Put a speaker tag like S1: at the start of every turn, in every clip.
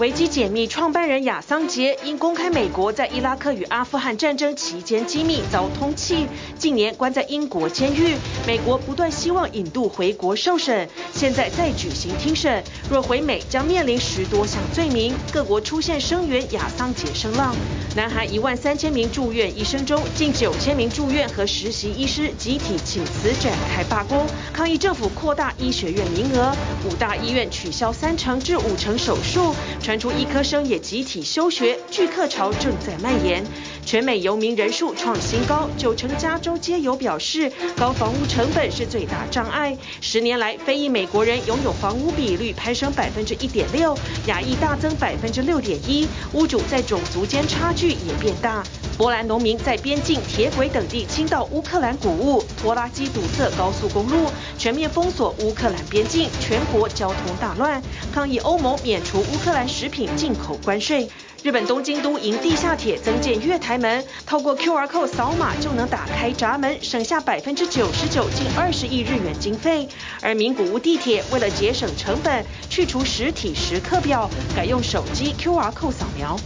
S1: 维基解密创办人亚桑杰因公开美国在伊拉克与阿富汗战争期间机密遭通缉，近年关在英国监狱。美国不断希望引渡回国受审，现在再举行听审，若回美将面临十多项罪名。各国出现声援亚桑杰声浪。南韩一万三千名住院医生中，近九千名住院和实习医师集体请辞展开罢工，抗议政府扩大医学院名额。五大医院取消三成至五成手术，传出医科生也集体休学，拒客潮正在蔓延。全美游民人数创新高，九成加州街友表示，高房屋成本是最大障碍。十年来，非裔美国人拥有房屋比率攀升百分之一点六，亚裔大增百分之六点一，屋主在种族间差距也变大。波兰农民在边境、铁轨等地倾倒乌克兰谷物，拖拉机堵塞高速公路，全面封锁乌克兰边境，全国交通大乱，抗议欧盟免除乌克兰食品进口关税。日本东京都营地下铁增建月台门，透过 QR code 扫码就能打开闸门，省下百分之九十九，近二十亿日元经费。而名古屋地铁为了节省成本，去除实体时刻表，改用手机 QR code 扫描。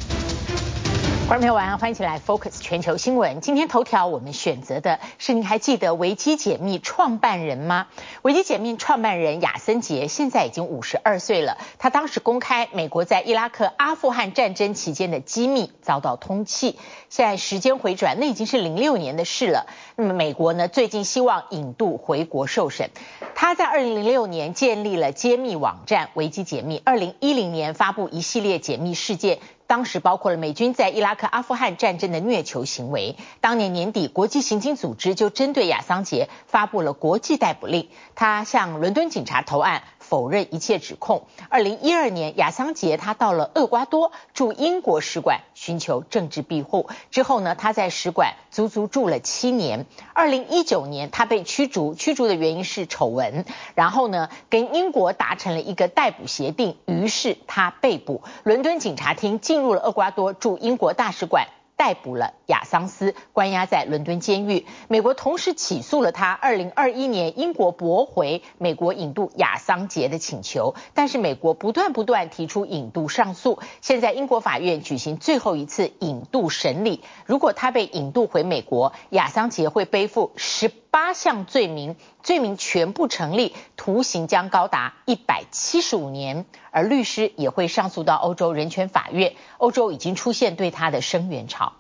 S2: 观众朋友晚上欢迎起来 Focus 全球新闻。今天头条我们选择的是，您还记得维基解密创办人吗？维基解密创办人亚森杰现在已经五十二岁了。他当时公开美国在伊拉克、阿富汗战争期间的机密遭到通缉。现在时间回转，那已经是零六年的事了。那么美国呢，最近希望引渡回国受审。他在二零零六年建立了揭密网站维基解密，二零一零年发布一系列解密事件。当时包括了美军在伊拉克、阿富汗战争的虐囚行为。当年年底，国际刑警组织就针对亚桑杰发布了国际逮捕令，他向伦敦警察投案。否认一切指控。二零一二年，亚桑杰他到了厄瓜多驻英国使馆寻求政治庇护。之后呢，他在使馆足足住了七年。二零一九年，他被驱逐，驱逐的原因是丑闻。然后呢，跟英国达成了一个逮捕协定，于是他被捕。伦敦警察厅进入了厄瓜多驻英国大使馆。逮捕了亚桑斯，关押在伦敦监狱。美国同时起诉了他。二零二一年，英国驳回美国引渡亚桑杰的请求，但是美国不断不断提出引渡上诉。现在英国法院举行最后一次引渡审理。如果他被引渡回美国，亚桑杰会背负十八项罪名，罪名全部成立，徒刑将高达一百七十五年。而律师也会上诉到欧洲人权法院。欧洲已经出现对他的声援潮。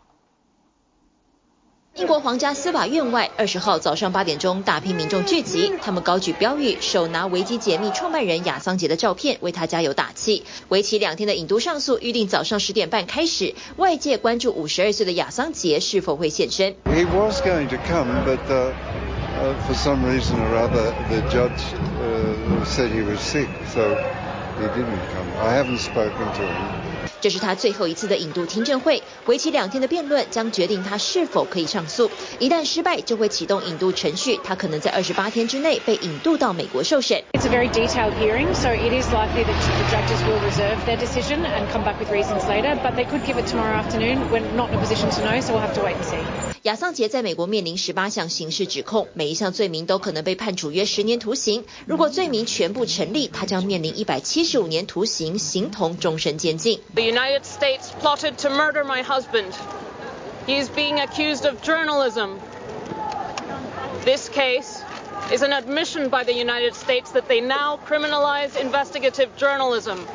S3: 英国皇家司法院外，二十号早上八点钟，大批民众聚集，他们高举标语，手拿维基解密创办人亚桑杰的照片，为他加油打气。为期两天的引渡上诉预定早上十点半开始，外界关注五十二岁的亚桑杰是否会现身。
S4: He was going to come, but for some reason or other, the judge said he was sick, so he didn't come. I haven't spoken to him.
S3: 这是他最后一次的引渡听证会，为期两天的辩论将决定他是否可以上诉。一旦失败，就会启动引渡程序，他可能在二十八天之内被引渡到美国受审。
S5: It's a very detailed hearing, so it is likely that the judges will reserve their decision and come back with reasons later, but they could give it tomorrow afternoon. We're not in a position to know, so we'll have to wait and see.
S3: 亚桑杰在美国面临十八项刑事指控，每一项罪名都可能被判处约十年徒刑。如果罪名全部成立，他将面临一百七十五年徒刑，形同终身监禁。
S6: The United States plotted to murder my husband. He is being accused of journalism. This case is an admission by the United States that they now criminalize investigative journalism.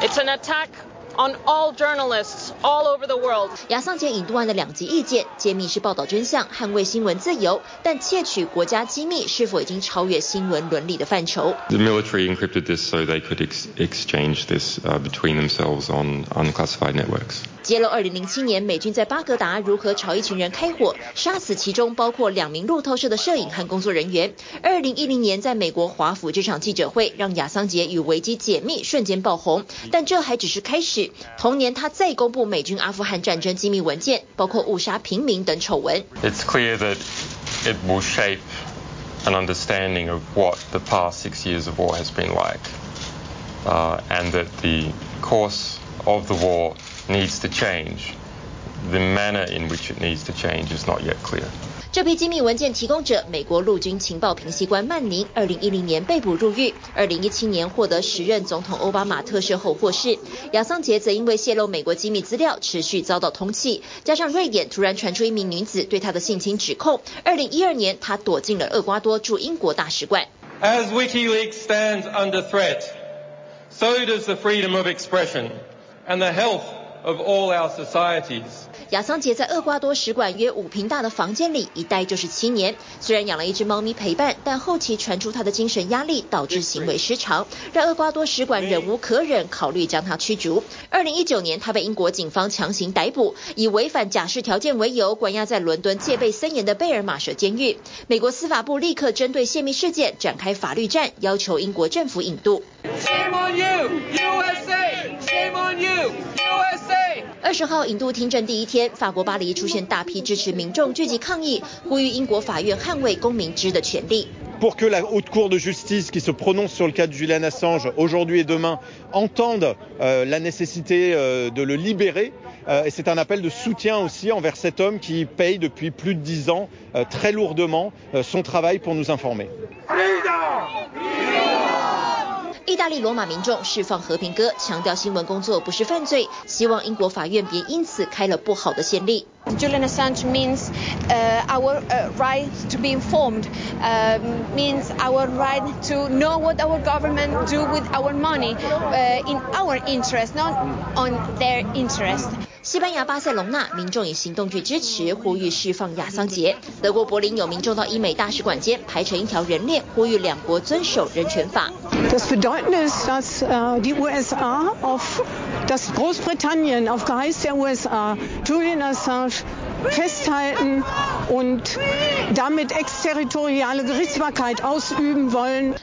S6: It's an attack on all journalists all over the world.
S3: 亚桑杰引渡案的两极意见：揭秘是报道真相，捍卫新闻自由；但窃取国家机密是否已经超越新闻伦理的范畴
S7: ？The military encrypted this so they could ex exchange this between themselves on unclassified networks.
S3: 揭露2007年美军在巴格达如何朝一群人开火，杀死其中包括两名路透社的摄影和工作人员。2010年在美国华府这场记者会，让亚桑杰与维基解密瞬间爆红。但这还只是开始。同年他再公布美军阿富汗战争机密文件，包括误杀平民等丑闻。
S7: It's clear that it will shape an understanding of what the past six years of war has been like, and that the course of the war needs to change. The manner in which it needs to change is not yet clear.
S3: 这批机密文件提供者，美国陆军情报评析官曼宁，二零一零年被捕入狱，二零一七年获得时任总统奥巴马特赦后获释。亚桑杰则因为泄露美国机密资料，持续遭到通缉。加上瑞典突然传出一名女子对他的性侵指控，二零一二年他躲进了厄瓜多驻英国大使馆。
S8: As WikiLeaks stands under threat, so does the freedom of expression and the health of all our societies.
S3: 亚桑杰在厄瓜多使馆约五坪大的房间里一待就是七年，虽然养了一只猫咪陪伴，但后期传出他的精神压力导致行为失常，让厄瓜多使馆忍无可忍，考虑将他驱逐。二零一九年，他被英国警方强行逮捕，以违反假释条件为由，关押在伦敦戒备森严的贝尔马舍监狱。美国司法部立刻针对泄密事件展开法律战，要求英国政府引渡。Shame on you, USA! Shame on you, 二十号引渡听证第一天，法国巴黎出现大批支持民众聚集抗议，呼吁英国法院捍卫公民知的权利。
S9: Pour que la haute cour de justice qui se prononce sur le cas de Julian Assange aujourd'hui et demain entende la nécessité de le libérer, et c'est un appel de soutien aussi envers cet homme qui paye depuis plus de dix ans très lourdement son travail pour nous informer.
S3: 意大利罗马民众释放和平鸽，强调新闻工作不是犯罪，希望英国法院别因此开了不好的先例。
S10: Julian Assange means our right to be informed, means our right to know what our government do with our money in our interest, not on their interest.
S3: 西班牙巴塞隆纳民众以行动去支持，呼吁释放亚桑杰。德国柏林有民众到英美大使馆前排成一条人链，呼吁两国遵守人权法。
S11: Das Bedeutnis, dass die USA auf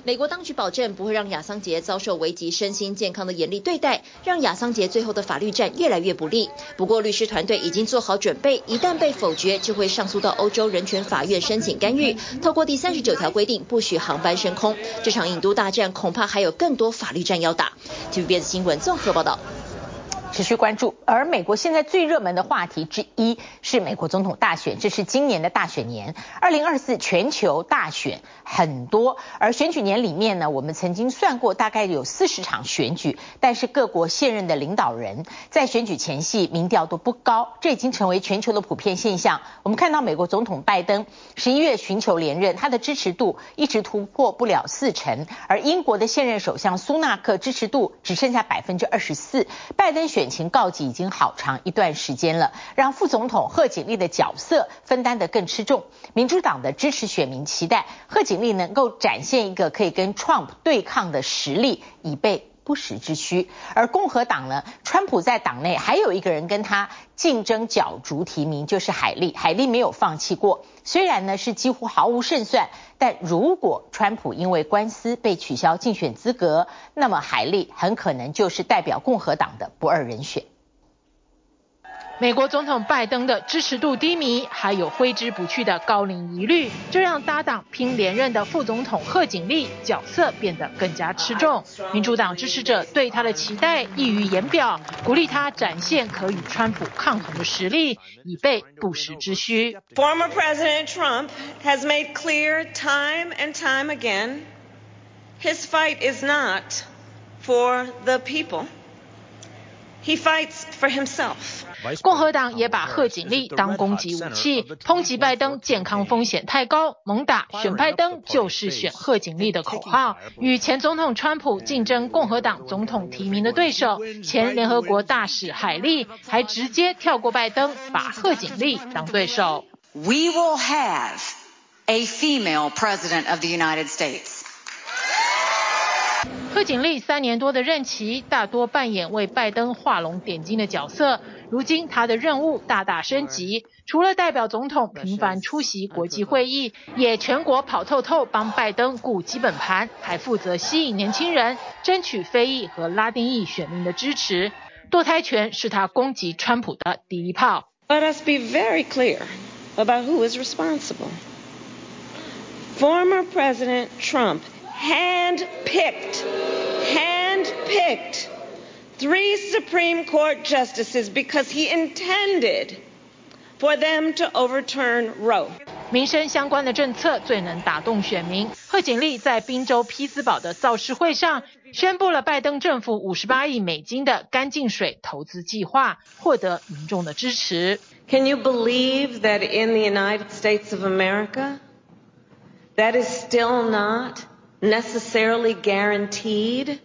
S3: 美国当局保证不会让亚桑杰遭受危及身心健康的严厉对待，让亚桑杰最后的法律战越来越不利。不过，律师团队已经做好准备，一旦被否决，就会上诉到欧洲人权法院申请干预。透过第三十九条规定，不许航班升空。这场引渡大战恐怕还有更多法律战要打。TVBS 新闻综合报道。
S2: 持续关注，而美国现在最热门的话题之一是美国总统大选，这是今年的大选年，二零二四全球大选很多，而选举年里面呢，我们曾经算过大概有四十场选举，但是各国现任的领导人在选举前夕民调都不高，这已经成为全球的普遍现象。我们看到美国总统拜登十一月寻求连任，他的支持度一直突破不了四成，而英国的现任首相苏纳克支持度只剩下百分之二十四，拜登选情告急已经好长一段时间了，让副总统贺锦丽的角色分担得更吃重。民主党的支持选民期待贺锦丽能够展现一个可以跟 Trump 对抗的实力，以备不时之需。而共和党呢，川普在党内还有一个人跟他竞争角逐提名，就是海利。海利没有放弃过，虽然呢是几乎毫无胜算，但如果川普因为官司被取消竞选资格，那么海利很可能就是代表共和党的不二人选。
S12: 美国总统拜登的支持度低迷，还有挥之不去的高龄疑虑，这让搭档拼连任的副总统贺锦丽角色变得更加吃重。民主党支持者对他的期待溢于言表，鼓励他展现可与川普抗衡的实力，以备不时之需。
S13: Former President Trump has made clear time and time again, his fight is not for the people. He fights for himself.
S12: 共和党也把贺锦丽当攻击武器，抨击拜登健康风险太高，猛打选拜登就是选贺锦丽的口号。与前总统川普竞争共和党总统提名的对手，前联合国大使海利还直接跳过拜登，把贺锦丽当对手。
S14: We will have a female president of the United States.
S12: 贺锦丽三年多的任期，大多扮演为拜登画龙点睛的角色。如今他的任务大大升级，除了代表总统频繁出席国际会议，也全国跑透透帮拜登顾基本盘，还负责吸引年轻人，争取非裔和拉丁裔选民的支持。堕胎权是他攻击川普的第一炮。
S13: Let us be very clear about who is responsible. Former President Trump hand-picked, hand-picked three Supreme Court justices because he intended for them to overturn Roe.
S12: 民生相关的政策最能打动选民。贺锦丽在宾州匹兹堡的造势会上宣布了拜登政府五十八亿美金的干净水投资计划，获得民众的支持。
S13: Can you believe that in the United States of America, that is still not necessarily guaranteed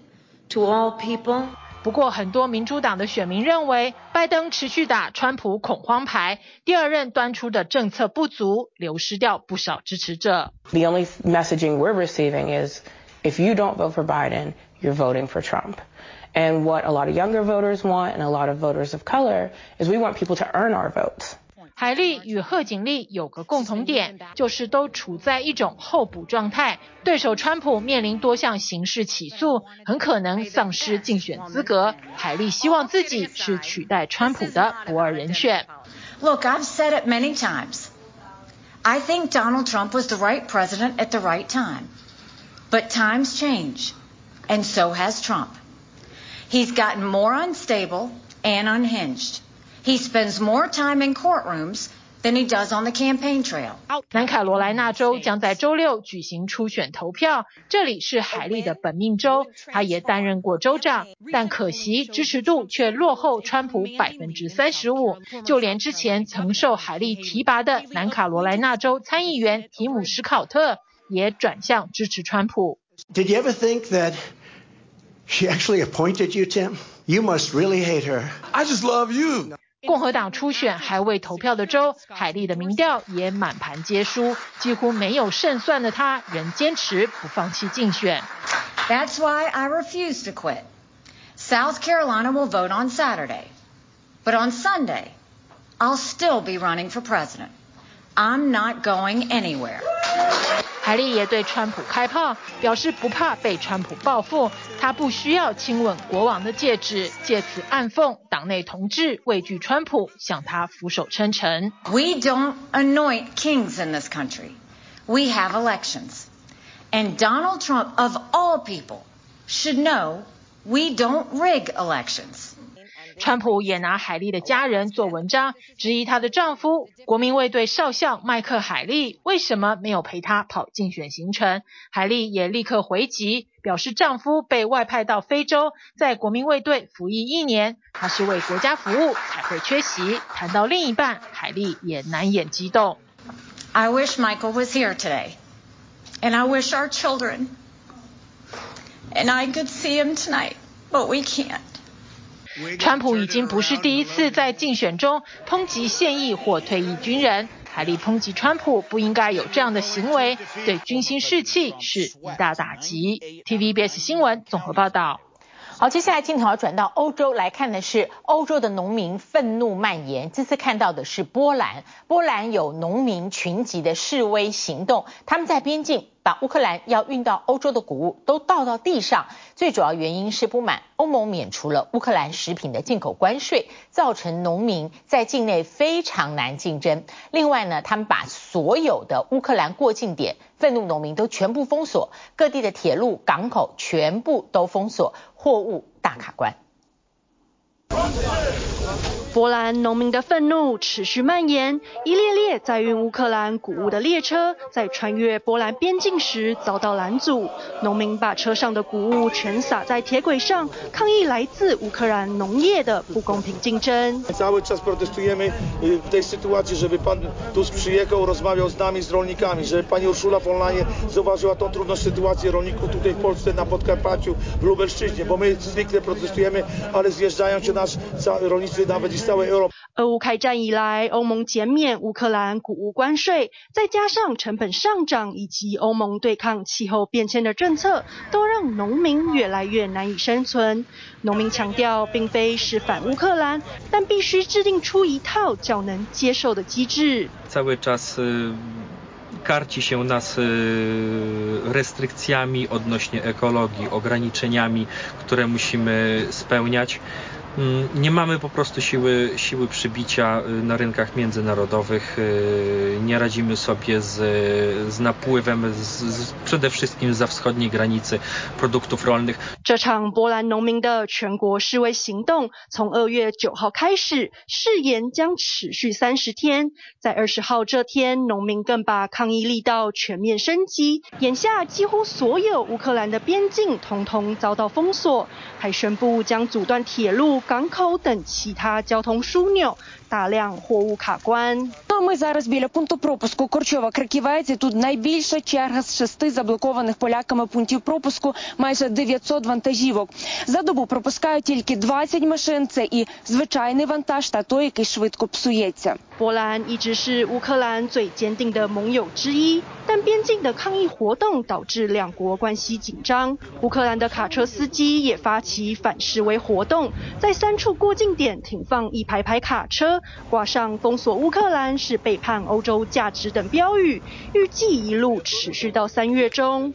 S13: to all people?
S12: 不过，很多民主党的选民认为，拜登持续打川普恐慌牌，第二任端出的政策不足，流失掉不少支持者。
S15: The only messaging we're receiving is, if you don't vote for Biden, you're voting for Trump. And what a lot of younger voters want, and a lot of voters of color, is we want people to earn our votes.
S12: 海莉与贺锦丽有个共同点，就是都处在一种候补状态。对手川普面临多项刑事起诉，很可能丧失竞选资格。海莉希望自己是取代川普的不二人选。
S14: Look, I've said it many times. I think Donald Trump was the right president at the right time. But times change, and so has Trump. He's gotten more unstable and unhinged. He spends more time in courtrooms than he does on the campaign trail.
S12: 南卡罗来纳州将在周六举行初选投票，这里是海利的本命州，他也担任过州长，但可惜支持度却落后川普百分之三十五。就连之前曾受海利提拔的南卡罗来纳州参议员提姆·史考特也转向支持川普。
S16: Did you ever think that she actually appointed you, Tim? You must really hate her.
S17: I just love you.
S12: 共和党初选还未投票的州，海莉的民调也满盘皆输，几乎没有胜算的她仍坚持不放弃竞选。
S14: That's why I refuse to quit. South Carolina will vote on Saturday, but on Sunday, I'll still be running for president. I'm not going anywhere.
S12: 海莉也对川普开炮，表示不怕被川普报复，他不需要亲吻国王的戒指，借此暗讽党内同志畏惧川普，向他俯首称臣。
S14: We don't anoint kings in this country. We have elections. And Donald Trump, of all people, should know we don't rig elections.
S12: 川普也拿海莉的家人做文章，质疑她的丈夫国民卫队少校麦克海莉为什么没有陪她跑竞选行程。海莉也立刻回击，表示丈夫被外派到非洲，在国民卫队服役一年，他是为国家服务才会缺席。谈到另一半，海莉也难掩激动。
S14: I wish Michael was here today, and I wish our children and I could see him tonight, but we can't.
S12: 川普已经不是第一次在竞选中抨击现役或退役军人，海莉抨击川普不应该有这样的行为，对军心士气是一大打击。TVBS 新闻综合报道。
S2: 好，接下来镜头要转到欧洲来看的是欧洲的农民愤怒蔓延。这次看到的是波兰，波兰有农民群集的示威行动，他们在边境把乌克兰要运到欧洲的谷物都倒到地上。最主要原因是不满欧盟免除了乌克兰食品的进口关税，造成农民在境内非常难竞争。另外呢，他们把所有的乌克兰过境点，愤怒农民都全部封锁，各地的铁路、港口全部都封锁。货物大卡关。
S18: 波兰农民的愤怒持续蔓延，一列列载运乌克兰谷物的列车在穿越波兰边境时遭到拦阻，农民把车上的谷物全撒在铁轨上，抗议来自乌克兰农业的不公平竞争。俄乌开战以来，欧盟减免乌克兰谷物关税，再加上成本上涨以及欧盟对抗气候变迁的政策，都让农民越来越难以生存。农民强调，并非是反乌克兰，但必须制定出一套较能接受的机制。
S17: 嗯，nie mamy po prostu siły siły przybicia na rynkach międzynarodowych, nie radzimy sobie z z napływem z przede wszystkim za wschodniej granicy produktów rolnych。
S18: 这场波兰农民的全国示威行动从二月九号开始，誓言将持续三十天。在二十号这天，农民更把抗议力道全面升级。眼下，几乎所有乌克兰的边境通通遭到封锁，还宣布将阻断铁路。港口等其他交通枢纽，大量货物卡关。波兰一直是乌克兰最坚定的盟友之一，但边境的抗议活动导致两国关系紧张。乌克兰的卡车司机也发起反示威活动，在三处过境点停放一排排卡车，挂上“封锁乌克兰是背叛欧洲价值”等标语，预计一路持续到三月中。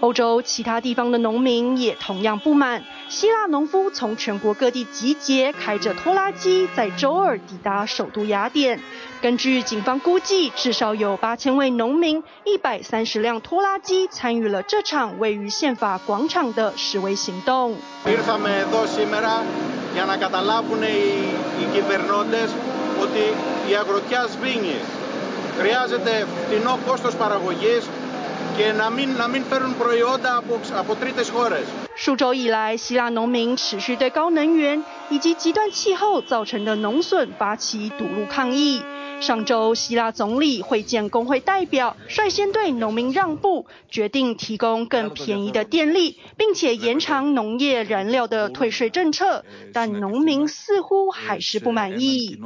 S18: 欧洲其他地方的农民也同样不满。希腊农夫从全国各地集结，开着拖拉机，在周二抵达首都雅典。根据警方估计，至少有八千位农民、一百三十辆拖拉机参与了这场位于宪法广场的示威行动。数周以来，希腊农民持续对高能源以及极端气候造成的农损发起堵路抗议。上周，希腊总理会见工会代表，率先对农民让步，决定提供更便宜的电力，并且延长农业燃料的退税政策。但农民似乎还是不满意。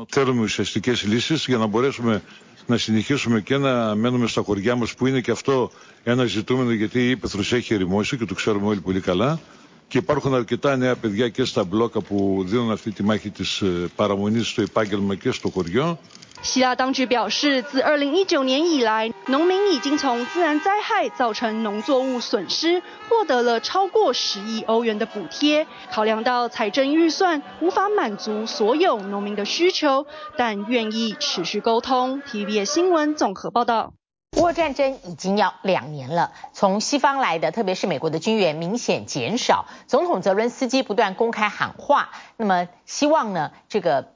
S19: να συνεχίσουμε και να μένουμε στα χωριά μας που είναι και αυτό ένα ζητούμενο γιατί η Ήπεθρος έχει ερημώσει και το ξέρουμε όλοι πολύ καλά. Και υπάρχουν αρκετά νέα παιδιά και στα μπλόκα που δίνουν αυτή τη μάχη της ε, παραμονής στο επάγγελμα και στο χωριό.
S18: 希腊当局表示，自二零一九年以来，农民已经从自然灾害造成农作物损失，获得了超过十亿欧元的补贴。考量到财政预算无法满足所有农民的需求，但愿意持续沟通。TVB 新闻综合报道。
S2: 俄乌战争已经要两年了，从西方来的，特别是美国的军援明显减少。总统泽伦斯基不断公开喊话，那么希望呢，这个。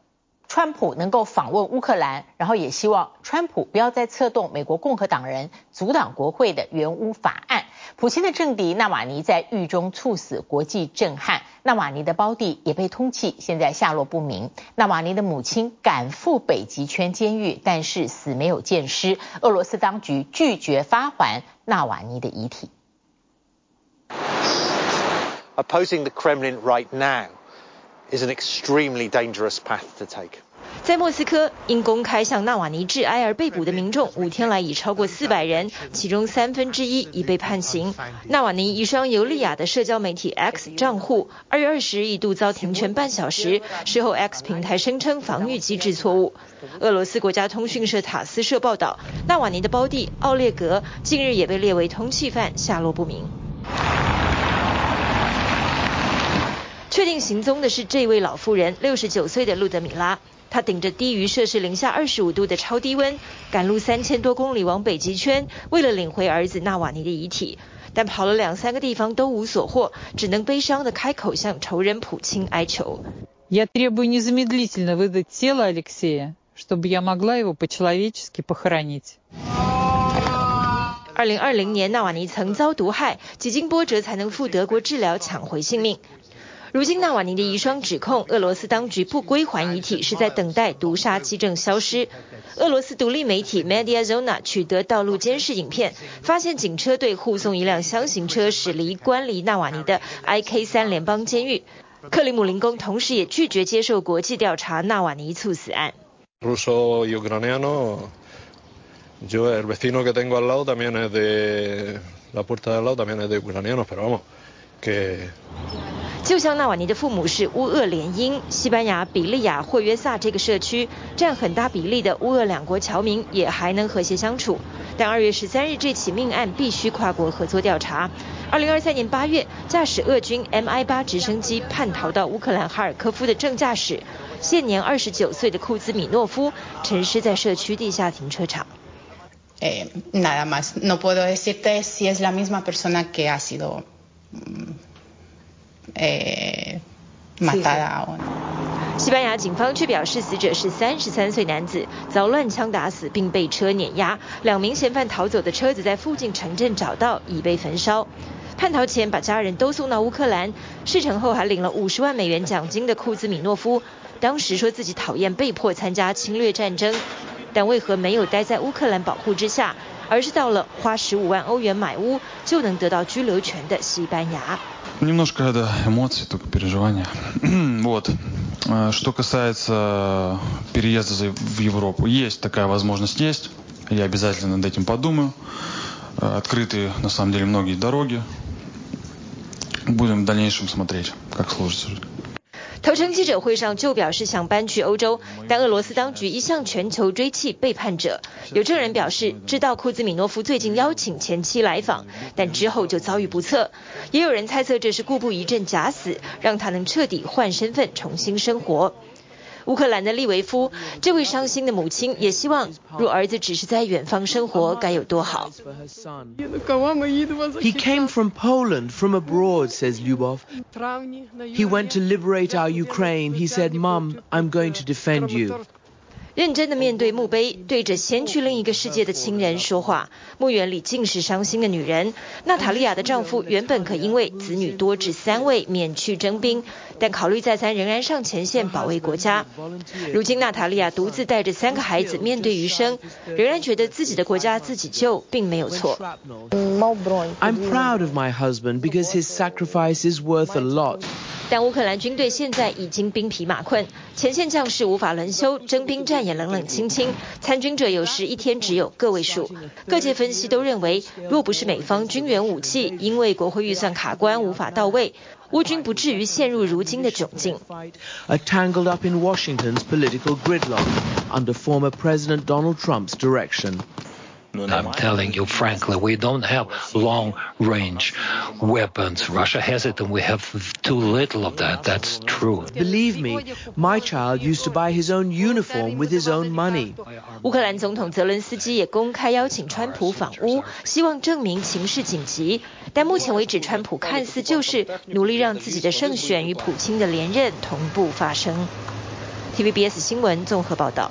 S2: 川普能够访问乌克兰，然后也希望川普不要再策动美国共和党人阻挡国会的援乌法案。普京的政敌纳瓦尼在狱中猝死，国际震撼。纳瓦尼的胞弟也被通缉，现在下落不明。纳瓦尼的母亲赶赴北极圈监狱，但是死没有见尸。俄罗斯当局拒绝发还纳瓦尼的遗体。
S20: Opposing the Kremlin right now. Is an extremely dangerous path to take.
S21: 在莫斯科，因公开向纳瓦尼致哀而被捕的民众，五天来已超过四百人，其中三分之一已被判刑。纳瓦尼一双尤利亚的社交媒体 X 账户，二月二十日一度遭停权半小时，事后 X 平台声称防御机制错误。俄罗斯国家通讯社塔斯社报道，纳瓦尼的胞弟奥列格近日也被列为通缉犯，下落不明。确定行踪的是这位老妇人，六十九岁的路德米拉。她顶着低于摄氏零下二十五度的超低温，赶路三千多公里往北极圈，为了领回儿子纳瓦尼的遗体。但跑了两三个地方都无所获，只能悲伤地开口向仇人普京哀求。二零二零年，纳瓦尼曾遭毒害，几经波折才能赴德国治疗，抢回性命。如今纳瓦尼的遗孀指控俄罗斯当局不归还遗体，是在等待毒杀机证消失。俄罗斯独立媒体 Mediazona 取得道路监视影片，发现警车队护送一辆厢型车驶离关离纳瓦尼的 IK 三联邦监狱。克里姆林宫同时也拒绝接受国际调查纳瓦尼猝死案。就像纳瓦尼的父母是乌俄联姻，西班牙比利亚霍约萨这个社区占很大比例的乌俄两国侨民也还能和谐相处。但二月十三日这起命案必须跨国合作调查。二零二三年八月，驾驶俄军 MI 八直升机叛逃到乌克兰哈尔科夫的正驾驶，现年二十九岁的库兹米诺夫沉尸在社区地下停车场。
S22: 诶，nada más，no puedo decirte si es la misma persona que ha sido，诶，matada。
S21: 西班牙警方却表示，死者是三十三岁男子，遭乱枪打死并被车碾压。两名嫌犯逃走的车子在附近城镇找到，已被焚烧。叛逃前把家人都送到乌克兰，事成后还领了五十万美元奖金的库兹米诺夫，当时说自己讨厌被迫参加侵略战争。但为何没有待在乌克兰保护之下，而是到了花十五万欧元买屋就能得到居留权的西班牙？
S23: Немножко это эмоции, только переживания. Вот. Что касается переезда в Европу, есть такая возможность, есть. Я обязательно над этим подумаю. Открыты, на самом деле, многие дороги. Будем в дальнейшем смотреть, как сложится жизнь.
S21: 记者会上就表示想搬去欧洲，但俄罗斯当局一向全球追弃背叛者。有证人表示知道库兹米诺夫最近邀请前妻来访，但之后就遭遇不测。也有人猜测这是故布疑阵假死，让他能彻底换身份重新生活。乌克兰的利维夫，这位伤心的母亲也希望，若儿子只是在远方生活，该有多好。
S24: He came from Poland, from abroad, says Lyubov. He went to liberate our Ukraine. He said, Mom, I'm going to defend you.
S21: 认真的面对墓碑，对着先去另一个世界的亲人说话。墓园里尽是伤心的女人。娜塔莉亚的丈夫原本可因为子女多至三位免去征兵，但考虑再三，仍然上前线保卫国家。如今娜塔莉亚独自带着三个孩子面对余生，仍然觉得自己的国家自己救，并没有错。
S24: I'm proud of my husband because his sacrifice is worth a lot.
S21: 但乌克兰军队现在已经兵疲马困，前线将士无法轮休，征兵站也冷冷清清，参军者有时一天只有个位数。各界分析都认为，若不是美方军援武器，因为国会预算卡关无法到位，乌军不至于陷入如今的窘境。
S24: A Tangled up in Washington's political gridlock under former President Donald Trump's direction.
S25: I'm telling you frankly, we don't have long-range weapons. Russia has it, and we have too little of that. That's true.
S24: Believe me, my child used to buy his own uniform with his own money.
S21: 乌克兰总统泽伦斯基也公开邀请川普访乌，希望证明情势紧急。但目前为止，川普看似就是努力让自己的胜选与普京的连任同步发生。TVBS 新闻综合报道。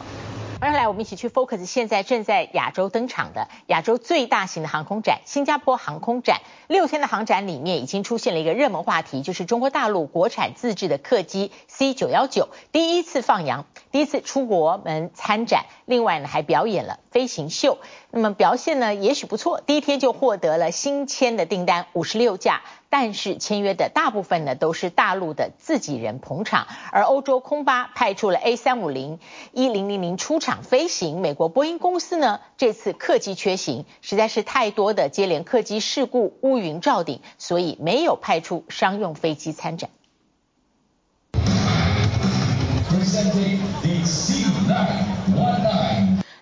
S2: 接下来，我们一起去 focus 现在正在亚洲登场的亚洲最大型的航空展——新加坡航空展。六天的航展里面，已经出现了一个热门话题，就是中国大陆国产自制的客机 C 九幺九第一次放羊，第一次出国门参展。另外呢，还表演了飞行秀。那么表现呢，也许不错，第一天就获得了新签的订单五十六架。但是签约的大部分呢，都是大陆的自己人捧场，而欧洲空巴派出了 A 三五零一零零零出场飞行，美国波音公司呢，这次客机缺型，实在是太多的接连客机事故乌云罩顶，所以没有派出商用飞机参展。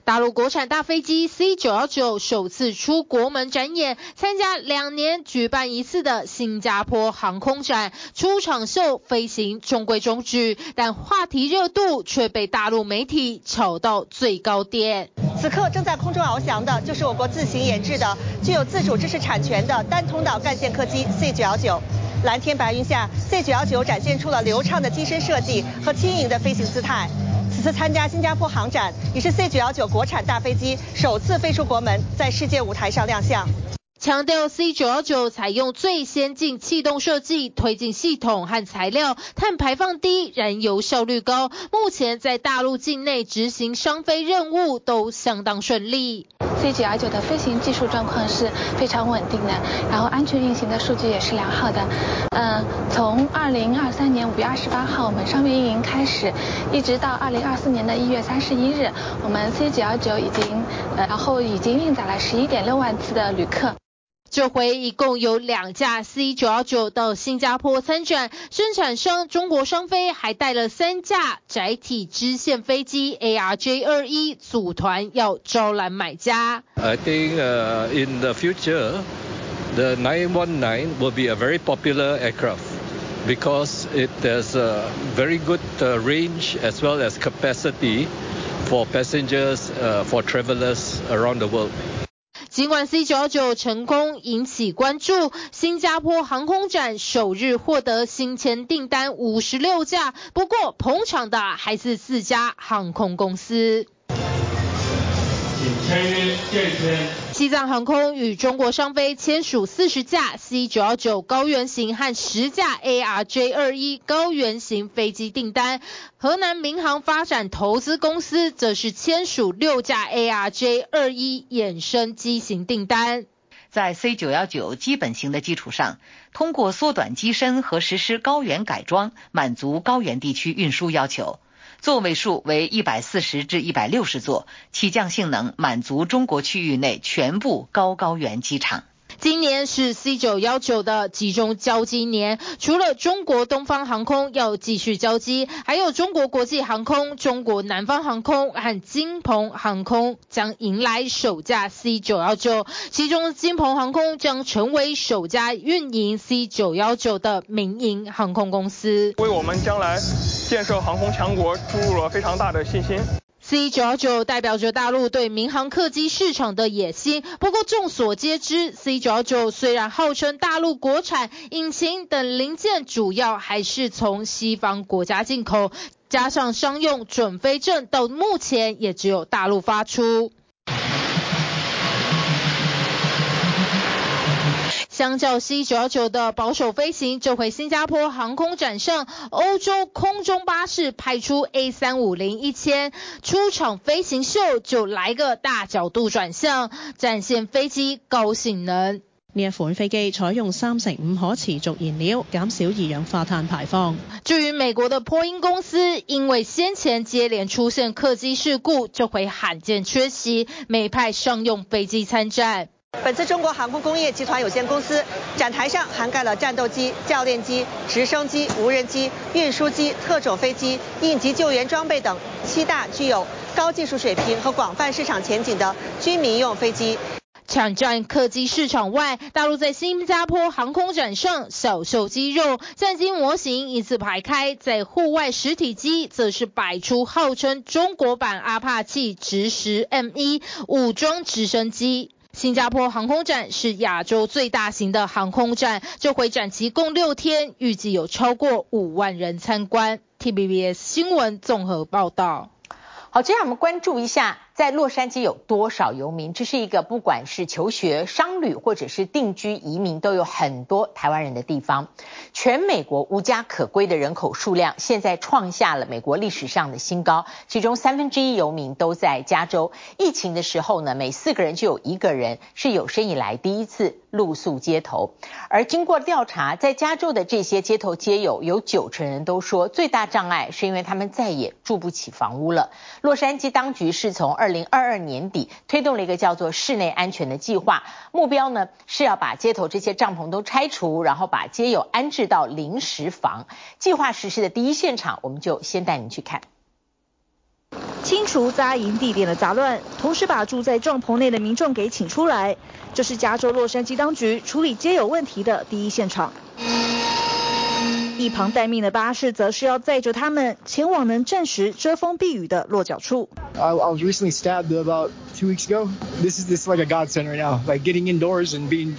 S12: 大陆国产大飞机 C 九幺九首次出国门展演，参加两年举办一次的新加坡航空展，出场秀飞行中规中矩，但话题热度却被大陆媒体炒到最高点。
S26: 此刻正在空中翱翔的，就是我国自行研制的、具有自主知识产权的单通道干线客机 C 九幺九。蓝天白云下，C 九幺九展现出了流畅的机身设计和轻盈的飞行姿态。次参加新加坡航展，也是 C 九幺九国产大飞机首次飞出国门，在世界舞台上亮相。
S27: 强调 C 九幺九采用最先进气动设计，推进系统和材料，碳排放低，燃油效率高。目前在大陆境内执行商飞任务都相当顺利。
S28: C 九幺九的飞行技术状况是非常稳定的，然后安全运行的数据也是良好的。嗯、从二零二三年五月二十八号我们商业运营开始，一直到二零二四年的一月三十一日，我们 C 九幺九已经，呃，然后已经运载了十一点六万次的旅客。
S27: 这回一共有两架 C 九幺九到新加坡参展，生产商中国商飞还带了三架载体支线飞机 ARJ 二一组团要招揽买家。
S25: I think, uh, in the future, the 919 will be a very popular aircraft because it has a very good range as well as capacity for passengers, uh, for travelers around the world.
S27: 尽管 C 九幺九成功引起关注，新加坡航空展首日获得新签订单五十六架，不过捧场的还是四家航空公司。签约见签。西藏航空与中国商飞签署四十架 C 九幺九高原型和十架 ARJ 二一高原型飞机订单，河南民航发展投资公司则是签署六架 ARJ 二一衍生机型订单。
S29: 在 C 九幺九基本型的基础上，通过缩短机身和实施高原改装，满足高原地区运输要求。座位数为一百四十至一百六十座，起降性能满足中国区域内全部高高原机场。
S27: 今年是 C 九幺九的集中交机年，除了中国东方航空要继续交机，还有中国国际航空、中国南方航空和金鹏航空将迎来首架 C 九幺九，其中金鹏航空将成为首家运营 C 九幺九的民营航空公司，
S30: 为我们将来建设航空强国注入了非常大的信心。
S27: C 九幺九代表着大陆对民航客机市场的野心。不过众所皆知，C 九幺九虽然号称大陆国产，引擎等零件主要还是从西方国家进口，加上商用准飞证到目前也只有大陆发出。相较 C 九幺九的保守飞行，这回新加坡航空展上，欧洲空中巴士派出 A 三五零一千出场飞行秀，就来个大角度转向，展现飞机高性能。
S31: 呢一款飞机采用三成五可持续燃料，减少二氧化碳排放。
S27: 至于美国的波音公司，因为先前接连出现客机事故，这回罕见缺席，美派商用飞机参战。
S26: 本次中国航空工业集团有限公司展台上涵盖了战斗机、教练机、直升机、无人机、运输机、特种飞机、应急救援装备等七大具有高技术水平和广泛市场前景的军民用飞机。
S27: 抢占客机市场外，大陆在新加坡航空展上小秀肌肉，战机模型依次排开，在户外实体机则是摆出号称中国版阿帕奇直十 M1 武装直升机。新加坡航空展是亚洲最大型的航空展，这回展期共六天，预计有超过五万人参观。TBS 新闻综合报道。好，接下来我们关注一下。在洛杉矶有多少游民？这是一个不管是求学、商旅或者是定居移民，都有很多台湾人的地方。全美国无家可归的人口数量现在创下了美国历史上的新高，其中三分之一游民都在加州。疫情的时候呢，每四个人就有一个人是有生以来第一次露宿街头。而经过调查，在加州的这些街头街友，有九成人都说，最大障碍是因为他们再也住不起房屋了。洛杉矶当局是从二零二二年底推动了一个叫做“室内安全”的计划，目标呢是要把街头这些帐篷都拆除，然后把街友安置到临时房。计划实施的第一现场，我们就先带您去看。
S32: 清除扎营地点的杂乱，同时把住在帐篷内的民众给请出来，这是加州洛杉矶当局处理街友问题的第一现场。一旁待命的巴士则是要载着他们前往能暂时遮风避雨的落脚处。
S33: I, I was recently stabbed about two weeks ago. This is this like a godsend right now, like getting indoors and being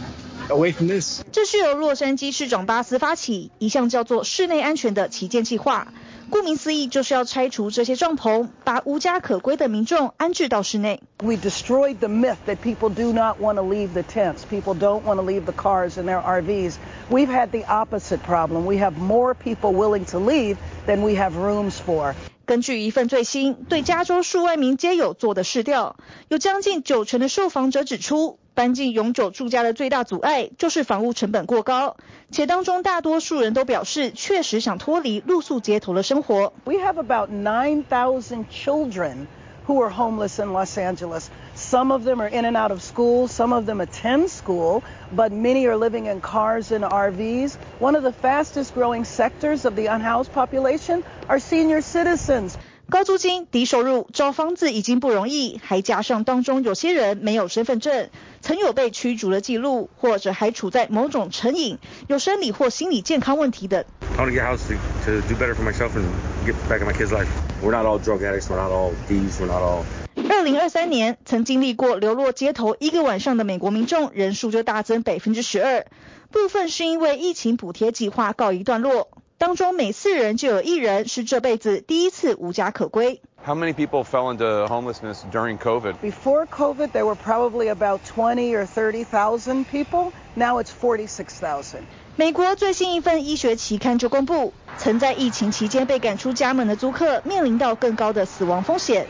S33: away from this.
S32: 这是由洛杉矶市长巴斯发起一项叫做“室内安全”的旗舰计划。
S34: 顾名思义，就是要拆除这些帐篷，把无家可归的民众安置到室内。
S33: We destroyed the myth that people do not want to leave the tents. People don't want to leave the cars and their RVs. We've had the opposite problem. We have more people willing to leave than we have rooms for.
S34: 根据一份最新对加州数万名街友做的市调，有将近九成的受访者指出，搬进永久住家的最大阻碍就是房屋成本过高，且当中大多数人都表示确实想脱离露宿街头的生活。
S33: We have about 9,000 children who are homeless in Los Angeles. Some of them are in and out of school. Some of them attend school, but many are living in cars and RVs. One of the fastest growing sectors of the unhoused population are senior citizens.
S34: 高租金、低收入，找房子已经不容易，还加上当中有些人没有身份证，曾有被驱逐的记录，或者还处在某种成瘾，有生理或心理健康问题的。
S35: I want to get a house to, to do better for myself and get back in my kids' life. We're not all drug addicts. We're not all thieves. We're not all.
S34: 二零二三年，曾经历过流落街头一个晚上的美国民众人数就大增百分之十二，部分是因为疫情补贴计划告一段落。当中每四人就有一人是这辈子第一次无家可归。
S36: How many people fell into homelessness during COVID?
S33: Before COVID, there were probably about 20 or 30,000 people. Now it's 46,000.
S34: 美国最新一份医学期刊就公布，曾在疫情期间被赶出家门的租客，面临到更高的死亡风险。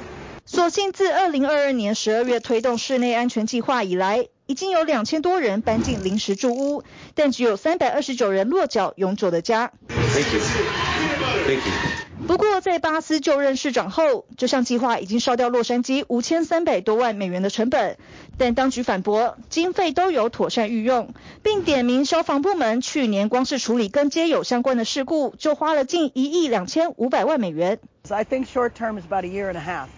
S34: 所幸自二零二二年十二月推动室内安全计划以来，已经有两千多人搬进临时住屋，但只有三百二十九人落脚永久的家。
S35: Thank you. Thank you.
S34: 不过，在巴斯就任市长后，这项计划已经烧掉洛杉矶五千三百多万美元的成本。但当局反驳，经费都有妥善运用，并点名消防部门去年光是处理跟街友相关的事故，就花了近一亿两千五百万美元。
S33: I think short term is about a year and a half,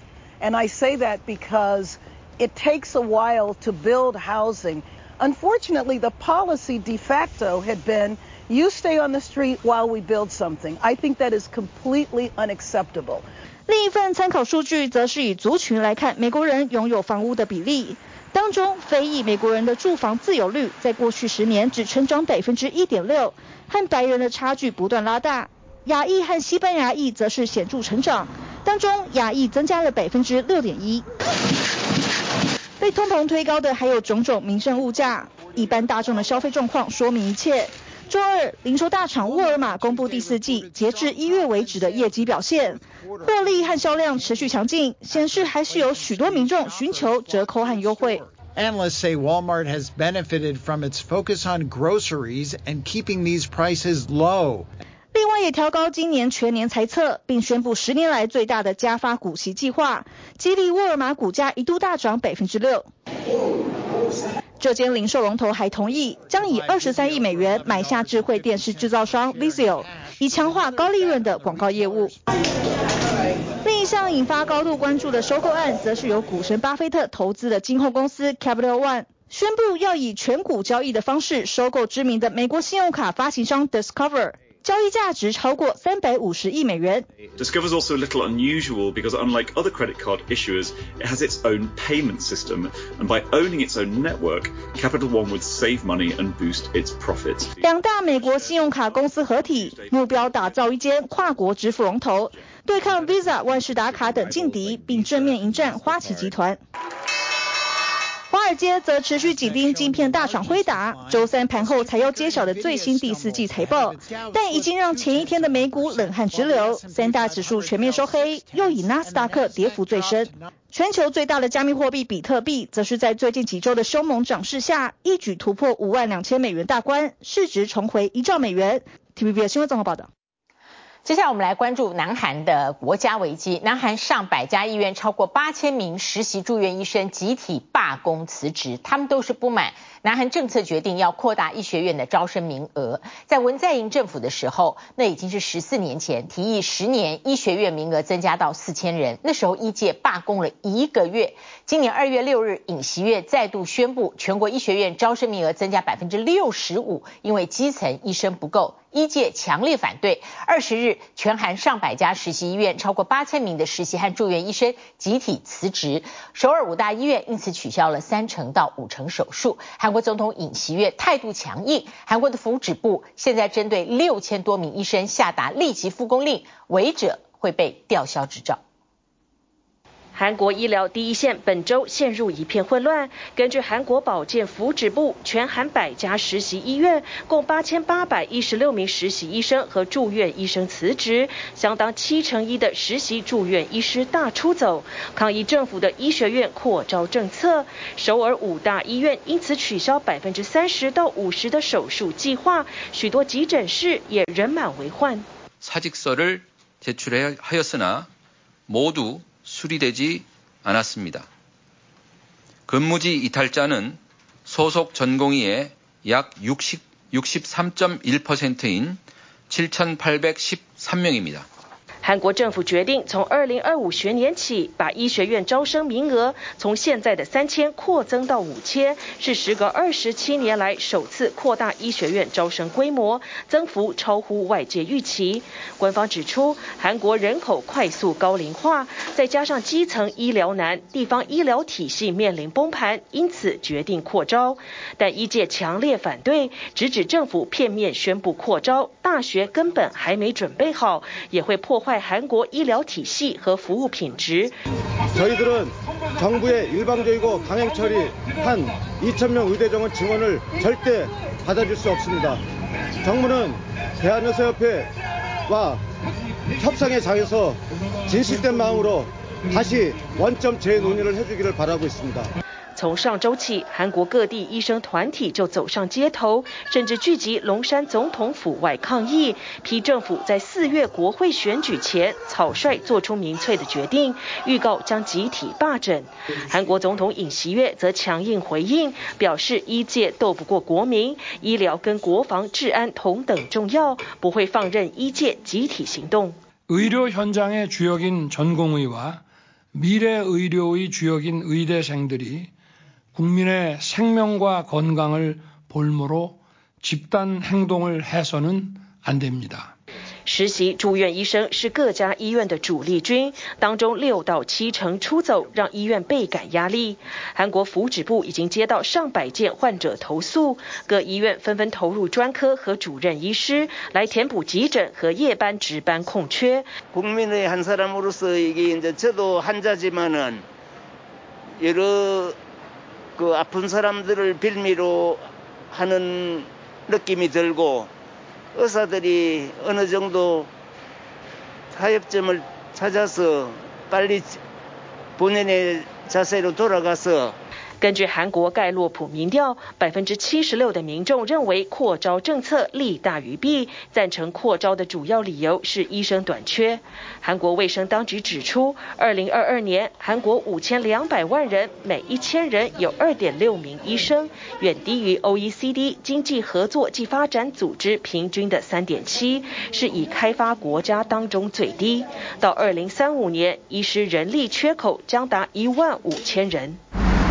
S33: and I say that because it takes a while to build housing. Unfortunately, the policy de facto had been you stay on the street while we build something. I think that is completely unacceptable.
S34: 另一份参考数据则是以族群来看美国人拥有房屋的比例，当中非裔美国人的住房自有率在过去十年只成长百分之一点六，和白人的差距不断拉大。亚裔和西班牙裔则是显著成长，当中亚裔增加了百分之六点一。被通膨推高的还有种种民生物价，一般大众的消费状况说明一切。周二，零售大厂沃尔玛公布第四季截至一月为止的业绩表现，获利和销量持续强劲，显示还是有许多民众寻求折扣和优惠。
S37: Analysts say Walmart has benefited from its focus on groceries and keeping these prices low.
S34: 另外也调高今年全年财测，并宣布十年来最大的加发股息计划，激励沃尔玛股价一度大涨百分之六。这间零售龙头还同意将以二十三亿美元买下智慧电视制造商 Vizio，以强化高利润的广告业务。另一项引发高度关注的收购案，则是由股神巴菲特投资的金控公司 Capital One，宣布要以全股交易的方式收购知名的美国信用卡发行商 Discover。交易价值超过三百五十亿美元。
S38: Discover is also a little unusual because unlike other credit card issuers, it has its own payment system, and by owning its own network, Capital One would save money and boost its profits.
S34: 两大美国信用卡公司合体，目标打造一间跨国支付龙头，对抗 Visa、万事达卡等劲敌，并正面迎战花旗集团。华尔街则持续紧盯晶片大厂辉达，周三盘后才要揭晓的最新第四季财报，但已经让前一天的美股冷汗直流，三大指数全面收黑，又以纳斯达克跌幅最深。全球最大的加密货币比特币，则是在最近几周的凶猛涨势下，一举突破五万两千美元大关，市值重回一兆美元。TVB 新闻综合报道。
S2: 接下来我们来关注南韩的国家危机。南韩上百家医院超过八千名实习住院医生集体罢工辞职，他们都是不满南韩政策决定要扩大医学院的招生名额。在文在寅政府的时候，那已经是十四年前，提议十年医学院名额增加到四千人，那时候医界罢工了一个月。今年二月六日，尹锡悦再度宣布全国医学院招生名额增加百分之六十五，因为基层医生不够。医界强烈反对。二十日，全韩上百家实习医院超过八千名的实习和住院医生集体辞职，首尔五大医院因此取消了三成到五成手术。韩国总统尹锡悦态度强硬，韩国的福祉部现在针对六千多名医生下达立即复工令，违者会被吊销执照。
S1: 韩国医疗第一线本周陷入一片混乱。根据韩国保健福祉部，全韩百家实习医院共八千八百一十六名实习医生和住院医生辞职，相当七成一的实习住院医师大出走，抗议政府的医学院扩招政策。首尔五大医院因此取消百分之三十到五十的手术计划，许多急诊室也人满为患。
S39: 사직서를제출하였으나모두 수리되지 않았습니다. 근무지 이탈자는 소속 전공의의 약 60, 63.1%인 7,813명입니다.
S1: 韩国政府决定从二零二五学年起，把医学院招生名额从现在的三千扩增到五千，是时隔二十七年来首次扩大医学院招生规模，增幅超乎外界预期。官方指出，韩国人口快速高龄化，再加上基层医疗难，地方医疗体系面临崩盘，因此决定扩招。但医界强烈反对，直指政府片面宣布扩招，大学根本还没准备好，也会破坏。韩国医疗体系和服务品质。
S40: 저희들은정부의일방적이고 강행 처리한2,000명 의대 정원 증원을절대 받아줄수없습니다 정부는 대한의사협회와 협상의 장에서 진실된 마음으로 다시 원점 재논의를 해주기를 바라고 있습니다。
S1: 从上周起，韩国各地医生团体就走上街头，甚至聚集龙山总统府外抗议，批政府在四月国会选举前草率做出民粹的决定，预告将集体罢诊。韩国总统尹锡悦则强硬回应，表示医界斗不过国民，医疗跟国防治安同等重要，不会放任医界集体行动。
S30: 의료현장의主要인전공의와미래의료의主要인의대생들이 국민의생명과건강을볼모로집단행동을해서는안됩니다。
S1: 实习住院医生是各家医院的主力军，当中六到七成出走，让医院倍感压力。韩国福祉部已经接到上百件患者投诉，各医院纷纷投入专科和主任医师来填补急诊和夜班值班空缺。
S41: 국민의한사람으로서이게이제저도환자지만은여러 그 아픈 사람들을 빌미로 하는 느낌이 들고 의사들이 어느 정도 타협점을 찾아서 빨리 본인의 자세로 돌아가서
S1: 根据韩国盖洛普民调，百分之七十六的民众认为扩招政策利大于弊。赞成扩招的主要理由是医生短缺。韩国卫生当局指出，二零二二年韩国五千两百万人，每一千人有二点六名医生，远低于 OECD 经济合作暨发展组织平均的三点七，是以开发国家当中最低。到二零三五年，医师人力缺口将达一万五千人。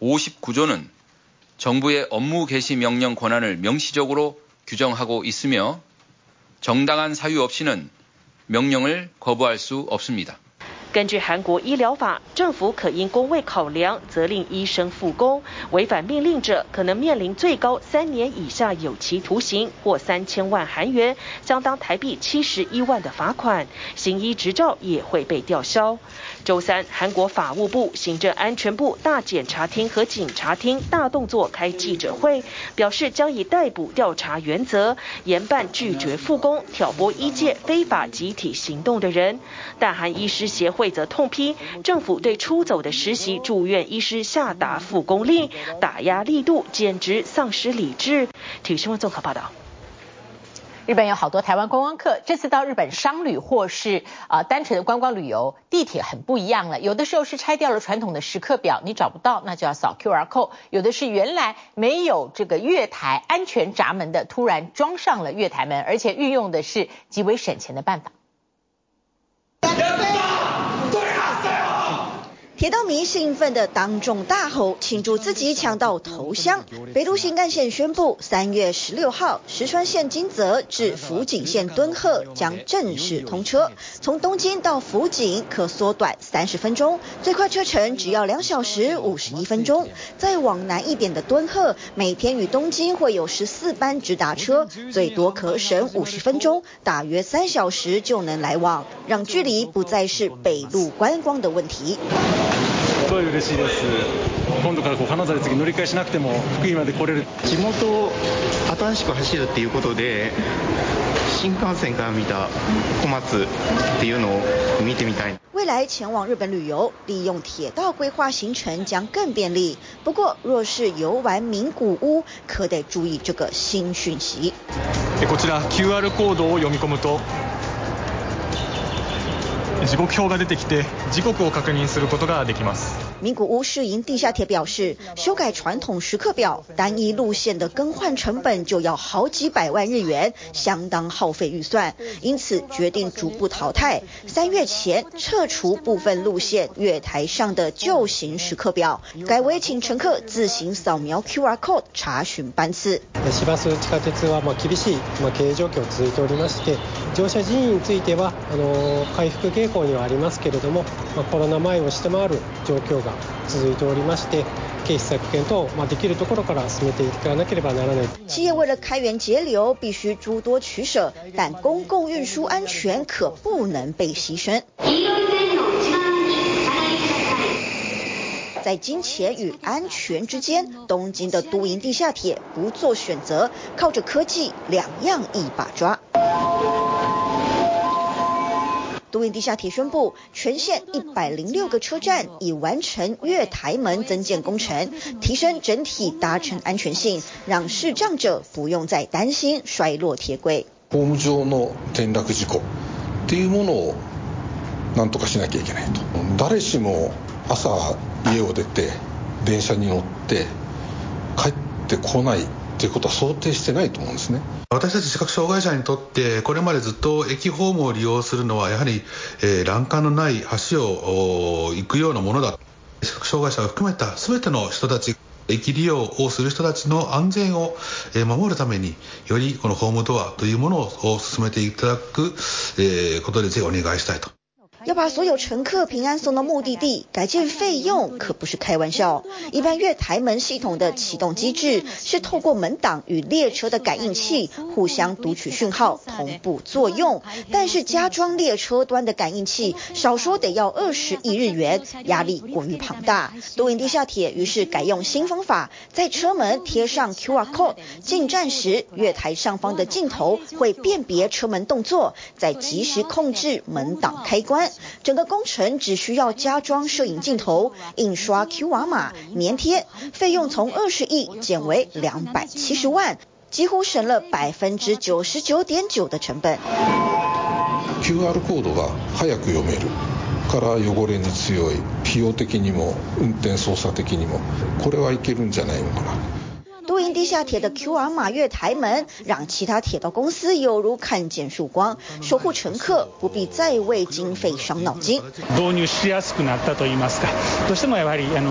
S39: 59조는 정부의 업무 개시 명령 권한을 명시적으로 규정하고 있으며 정당한 사유 없이는 명령을 거부할 수 없습니다.
S1: 根据韩国医疗法，政府可因公卫考量，责令医生复工。违反命令者，可能面临最高三年以下有期徒刑或三千万韩元（相当台币七十一万）的罚款，行医执照也会被吊销。周三，韩国法务部、行政安全部、大检察厅和警察厅大动作开记者会，表示将以逮捕调查原则，严办拒绝复工、挑拨医界非法集体行动的人。但韩医师协会则痛批政府对出走的实习住院医师下达复工令，打压力度简直丧失理智。体育新闻综合报道。
S2: 日本有好多台湾观光客，这次到日本商旅或是啊、呃、单纯的观光旅游，地铁很不一样了。有的时候是拆掉了传统的时刻表，你找不到，那就要扫 QR code；有的是原来没有这个月台安全闸门的，突然装上了月台门，而且运用的是极为省钱的办法。
S42: 铁道迷兴奋地当众大吼，庆祝自己抢到头香。北陆新干线宣布，三月十六号，石川县金泽至福井县敦贺将正式通车。从东京到福井可缩短三十分钟，最快车程只要两小时五十一分钟。再往南一点的敦贺，每天与东京会有十四班直达车，最多可省五十分钟，大约三小时就能来往，让距离不再是北陆观光的问题。
S43: すごい嬉しいです。今度からこう金沢で次乗り换えしなくても福井まで来れる。地元新しく走るっていうことで新干线から见た小松っていうのを见てみたい。
S42: 未来前往日本旅游，利用铁道规划行程将更便利。不过，若是游玩名古屋，可得注意这个新讯息。
S27: こちら QR コードを読み込むと。时刻表が出てきて时刻を确认することができます。
S42: 名古屋市营地下铁表示，修改传统时刻表，单一路线的更换成本就要好几百万日元，相当耗费预算，因此决定逐步淘汰。三月前撤除部分路线月台上的旧型时刻表，改为请乘客自行扫描 QR code 查询班次。
S44: 市バス地下鉄はまあ厳しいまあ経営状况続いておりまして、乗车人员についてはあの回复倾向 にはありますけれども、まあコロナ前を下回る状况が続いておりまして、経费削减等まあできるところから进めていかなければならない。
S42: 企业为了开源节流，必须诸多取舍，但公共运输安全可不能被牺牲。在金钱与安全之间，东京的都营地下铁不做选择，靠着科技两样一把抓。都营地下铁宣布，全线一百零六个车站已完成月台门增建工程，提升整体搭乘安全性，让视障者不用再担心摔落铁轨。
S45: ホーム上の転落事故っていうものをなんとかしなきゃいけないと。谁しも朝家を出て电车に乗って帰ってこない っていうことは想定してないと思うんですね。
S35: 私たち视覚障害者にとってこれまでずっと駅ホームを利用するのはやはり、えー、栏干のない桥を行くようなものだ视覚障害者を含めた全ての人たち駅利用をする人たちの安全を守るためによりこのホームドアというものを进めていただくことでぜひお愿いしたいと。
S42: 要把所有乘客平安送到目的地，改建费用可不是开玩笑。一般月台门系统的启动机制是透过门档与列车的感应器互相读取讯号，同步作用。但是加装列车端的感应器，少说得要二十亿日元，压力过于庞大。都营地下铁于是改用新方法，在车门贴上 QR code，进站时月台上方的镜头会辨别车门动作，再及时控制门档开关。整个工程只需要加装摄影镜头、印刷 QR 码、粘贴，费用从二十亿减为两百七十万，几乎省了百分之九十九点九的成本。
S45: QR コードが早く読めるから汚れに强い费用的にも运転操作的にもこれはいけるんじゃないのかな。
S42: 都营地下铁的 QR 码月台门，让其他铁道公司犹如看见曙光，守护乘客不必再为经费伤脑筋。
S46: 导入しやすくなったと言いますか、どうしてもやはりあの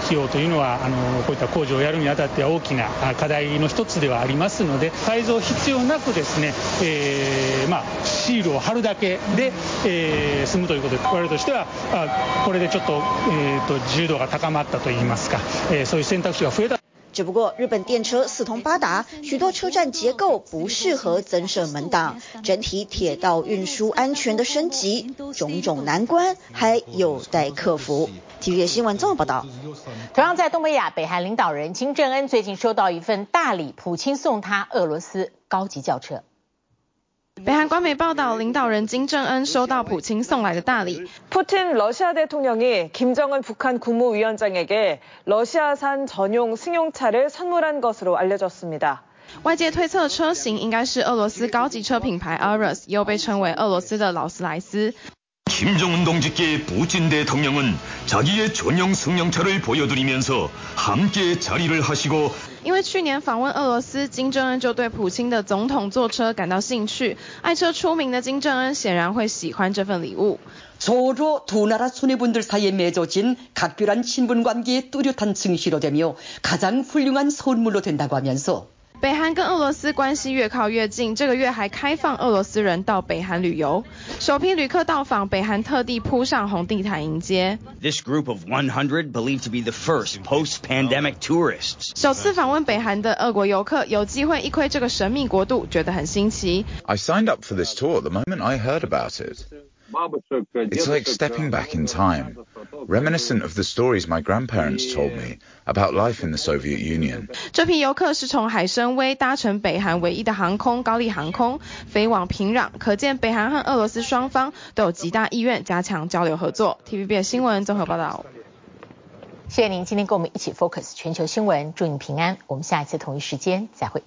S46: 费用というのはあのこういった工事をやるにあたって大きな课题の一つではありますので、改造必要なくですね、えー、まあシールを贴るだけで、えー、済むということで、我々としてはあこれでちょっとえっ、ー、と自由度が高まったと言いますか、えー、そういう选択肢が増えた。
S42: 只不过日本电车四通八达，许多车站结构不适合增设门档，整体铁道运输安全的升级，种种难关还有待克服。体育新闻综合报道。
S2: 同样在东北亚，北韩领导人金正恩最近收到一份大礼，普京送他俄罗斯高级轿车。
S47: 北韩官媒报道，领导人金正恩收到普京送来的大礼。
S48: 普京러시아대통령이김정은북한국무위원장에게러시아산전용승용차를선물한것으로알려졌습니다
S47: 外界推测车型应该是俄罗斯高级车品牌 Urus，又被称为俄罗斯的劳斯莱斯。
S49: 김정은동지께푸틴대통령은자기의전용승용차를보여드리면서함께자리를하시고
S47: 因为去年访问俄罗斯，金正恩就对普京的总统座车感到兴趣。爱车出名的金正恩显然会喜欢这份礼物。
S42: 서로두나라수뇌분들사이에맺어진각별한친분관계의뚜렷한증시로되며가장훌륭한선물로된다고하면서
S47: 北韩跟俄罗斯关系越靠越近，这个月还开放俄罗斯人到北韩旅游。首批旅客到访，北韩特地铺上红地毯迎接。
S50: This group of 100 believed to be the first post-pandemic tourists.
S47: 首次访问北韩的俄国游客有机会一窥这个神秘国度，觉得很新奇。
S35: I signed up for this tour the moment I heard about it. It's like stepping back in time, reminiscent of the stories my grandparents told me about life in the Soviet Union.
S47: 这批游客是从海参崴搭乘北韩唯一的航空高丽航空飞往平壤，可见北韩和俄罗斯双方都有极大意愿加强交流合作。TVB 新闻综合报道。
S2: 谢谢您今天跟我们一起 focus 全球新闻，祝您平安。我们下一次同一时间再会。